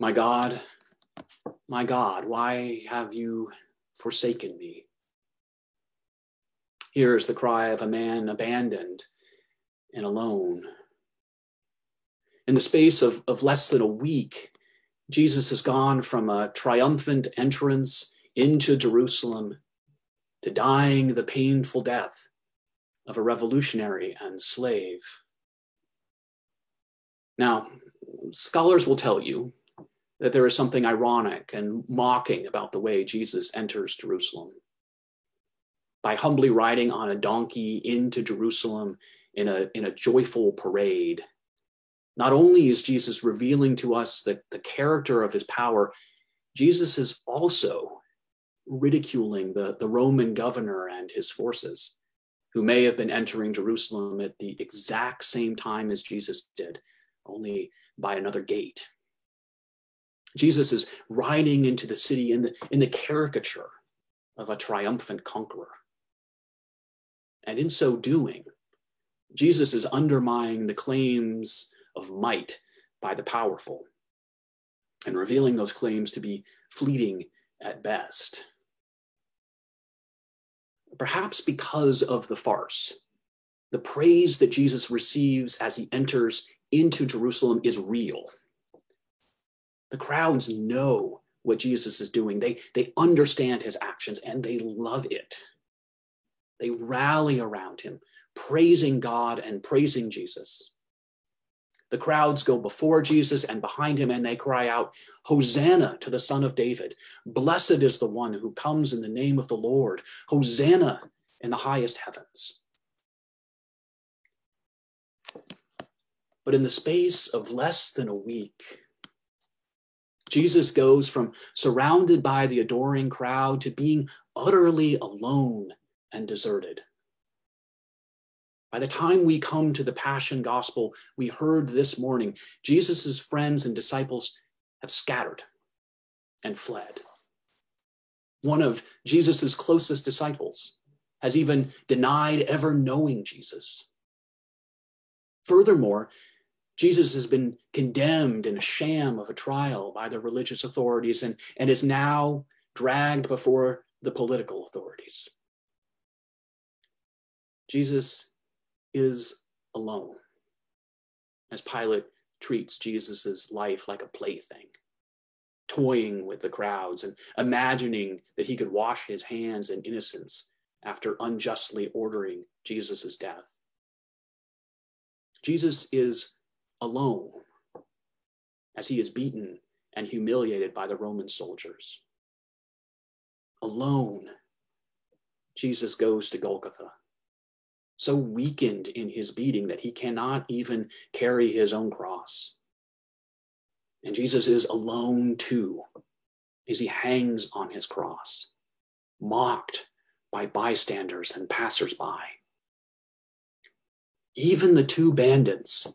My God, my God, why have you forsaken me? Here is the cry of a man abandoned and alone. In the space of, of less than a week, Jesus has gone from a triumphant entrance into Jerusalem to dying the painful death of a revolutionary and slave. Now, scholars will tell you that there is something ironic and mocking about the way Jesus enters Jerusalem. By humbly riding on a donkey into Jerusalem in a, in a joyful parade, not only is Jesus revealing to us the, the character of his power, Jesus is also ridiculing the, the Roman governor and his forces, who may have been entering Jerusalem at the exact same time as Jesus did, only by another gate. Jesus is riding into the city in the, in the caricature of a triumphant conqueror. And in so doing, Jesus is undermining the claims of might by the powerful and revealing those claims to be fleeting at best. Perhaps because of the farce, the praise that Jesus receives as he enters into Jerusalem is real the crowds know what Jesus is doing. They, they understand his actions and they love it. They rally around him, praising God and praising Jesus. The crowds go before Jesus and behind him, and they cry out, Hosanna to the Son of David. Blessed is the one who comes in the name of the Lord. Hosanna in the highest heavens. But in the space of less than a week, Jesus goes from surrounded by the adoring crowd to being utterly alone and deserted. By the time we come to the Passion Gospel, we heard this morning, Jesus' friends and disciples have scattered and fled. One of Jesus' closest disciples has even denied ever knowing Jesus. Furthermore, Jesus has been condemned in a sham of a trial by the religious authorities and, and is now dragged before the political authorities. Jesus is alone as Pilate treats Jesus' life like a plaything, toying with the crowds and imagining that he could wash his hands in innocence after unjustly ordering Jesus' death. Jesus is alone as he is beaten and humiliated by the Roman soldiers. Alone, Jesus goes to Golgotha, so weakened in his beating that he cannot even carry his own cross. And Jesus is alone too, as he hangs on his cross, mocked by bystanders and passersby. Even the two bandits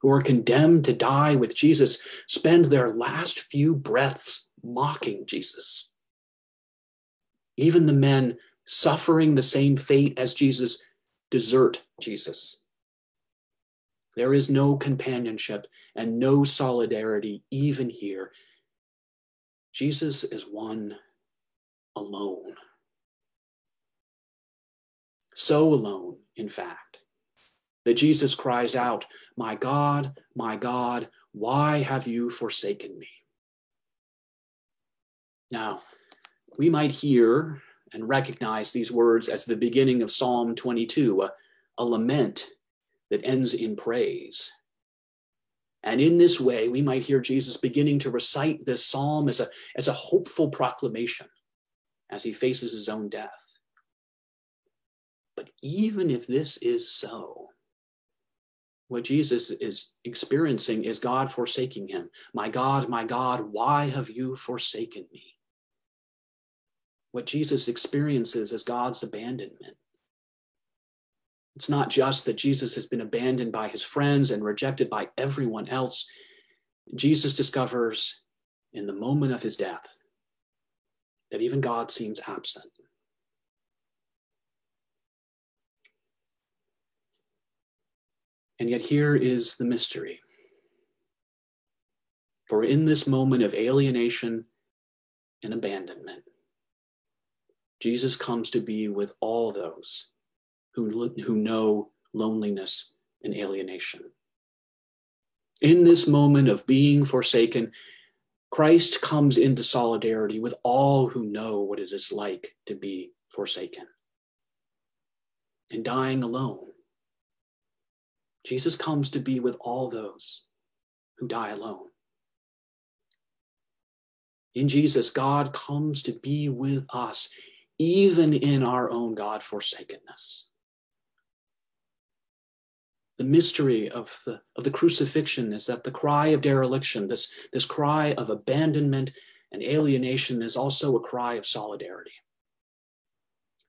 who are condemned to die with Jesus spend their last few breaths mocking Jesus. Even the men suffering the same fate as Jesus desert Jesus. There is no companionship and no solidarity even here. Jesus is one alone. So alone, in fact, that Jesus cries out, My God, my God, why have you forsaken me? Now, we might hear and recognize these words as the beginning of Psalm 22, a, a lament that ends in praise. And in this way, we might hear Jesus beginning to recite this psalm as a, as a hopeful proclamation as he faces his own death. But even if this is so, what Jesus is experiencing is God forsaking him. My God, my God, why have you forsaken me? What Jesus experiences is God's abandonment. It's not just that Jesus has been abandoned by his friends and rejected by everyone else. Jesus discovers in the moment of his death that even God seems absent. And yet, here is the mystery For in this moment of alienation and abandonment, Jesus comes to be with all those who, who know loneliness and alienation. In this moment of being forsaken, Christ comes into solidarity with all who know what it is like to be forsaken. And dying alone, Jesus comes to be with all those who die alone. In Jesus, God comes to be with us, even in our own God forsakenness the mystery of the, of the crucifixion is that the cry of dereliction, this, this cry of abandonment and alienation, is also a cry of solidarity.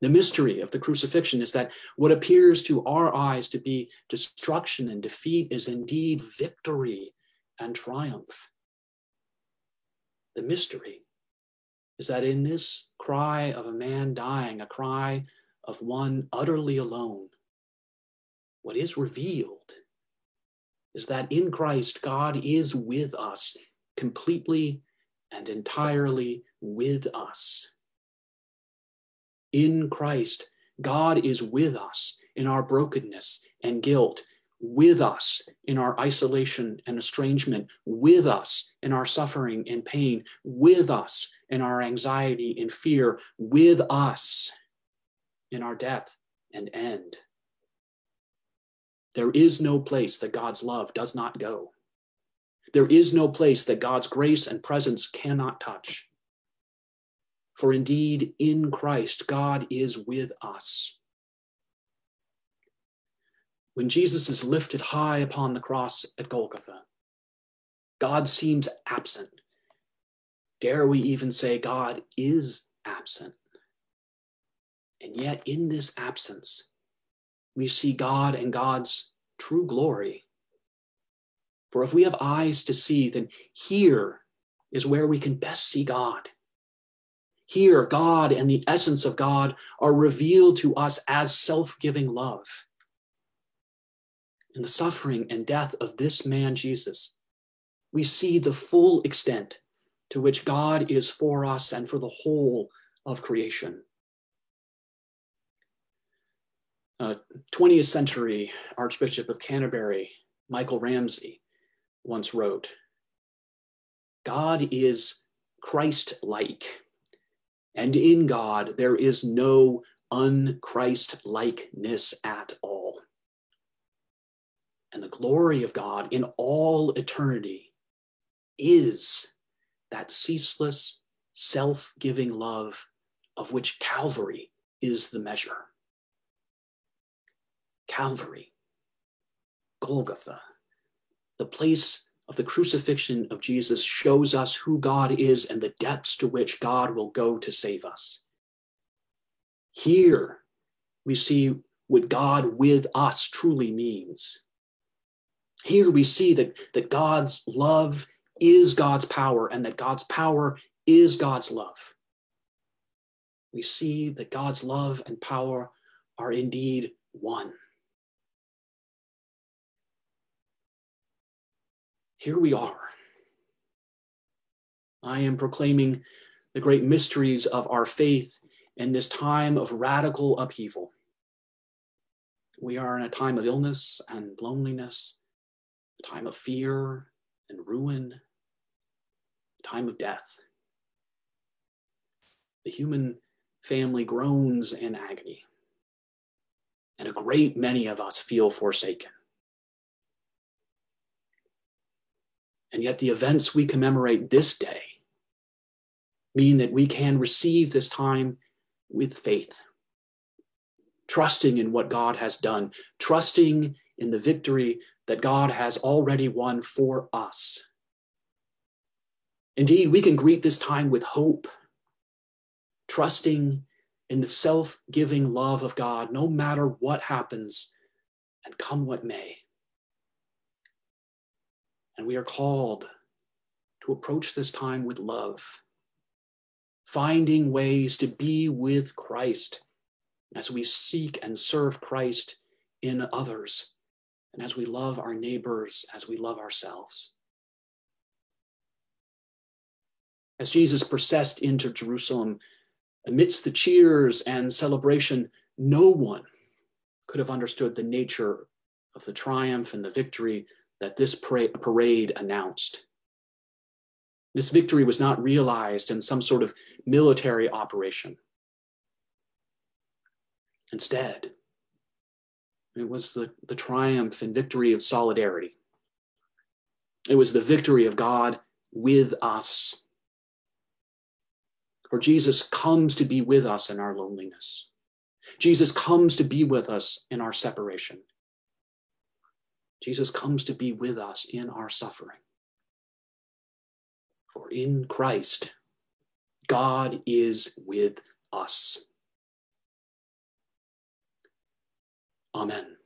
The mystery of the crucifixion is that what appears to our eyes to be destruction and defeat is indeed victory and triumph. The mystery is that in this cry of a man dying, a cry of one utterly alone, what is revealed is that in Christ, God is with us, completely and entirely with us. In Christ, God is with us in our brokenness and guilt, with us in our isolation and estrangement, with us in our suffering and pain, with us in our anxiety and fear, with us in our death and end. There is no place that God's love does not go. There is no place that God's grace and presence cannot touch. For indeed, in Christ, God is with us. When Jesus is lifted high upon the cross at Golgotha, God seems absent. Dare we even say God is absent? And yet, in this absence, we see God and God's true glory. For if we have eyes to see, then here is where we can best see God. Here, God and the essence of God are revealed to us as self giving love. In the suffering and death of this man, Jesus, we see the full extent to which God is for us and for the whole of creation. uh, 20th century Archbishop of Canterbury, Michael Ramsey, once wrote God is Christ like, and in God there is no unchrist likeness at all. And the glory of God in all eternity is that ceaseless, self giving love of which Calvary is the measure. Calvary, Golgotha, the place of the crucifixion of Jesus shows us who God is and the depths to which God will go to save us. Here we see what God with us truly means. Here we see that, that God's love is God's power and that God's power is God's love. We see that God's love and power are indeed one. Here we are. I am proclaiming the great mysteries of our faith in this time of radical upheaval. We are in a time of illness and loneliness, a time of fear and ruin, a time of death. The human family groans in agony, and a great many of us feel forsaken. And yet, the events we commemorate this day mean that we can receive this time with faith, trusting in what God has done, trusting in the victory that God has already won for us. Indeed, we can greet this time with hope, trusting in the self giving love of God, no matter what happens and come what may. And we are called to approach this time with love, finding ways to be with Christ as we seek and serve Christ in others, and as we love our neighbors, as we love ourselves. As Jesus processed into Jerusalem, amidst the cheers and celebration, no one could have understood the nature of the triumph and the victory that this parade announced. This victory was not realized in some sort of military operation. Instead, it was the, the triumph and victory of solidarity. It was the victory of God with us. For Jesus comes to be with us in our loneliness. Jesus comes to be with us in our separation. Jesus comes to be with us in our suffering. For in Christ, God is with us. Amen.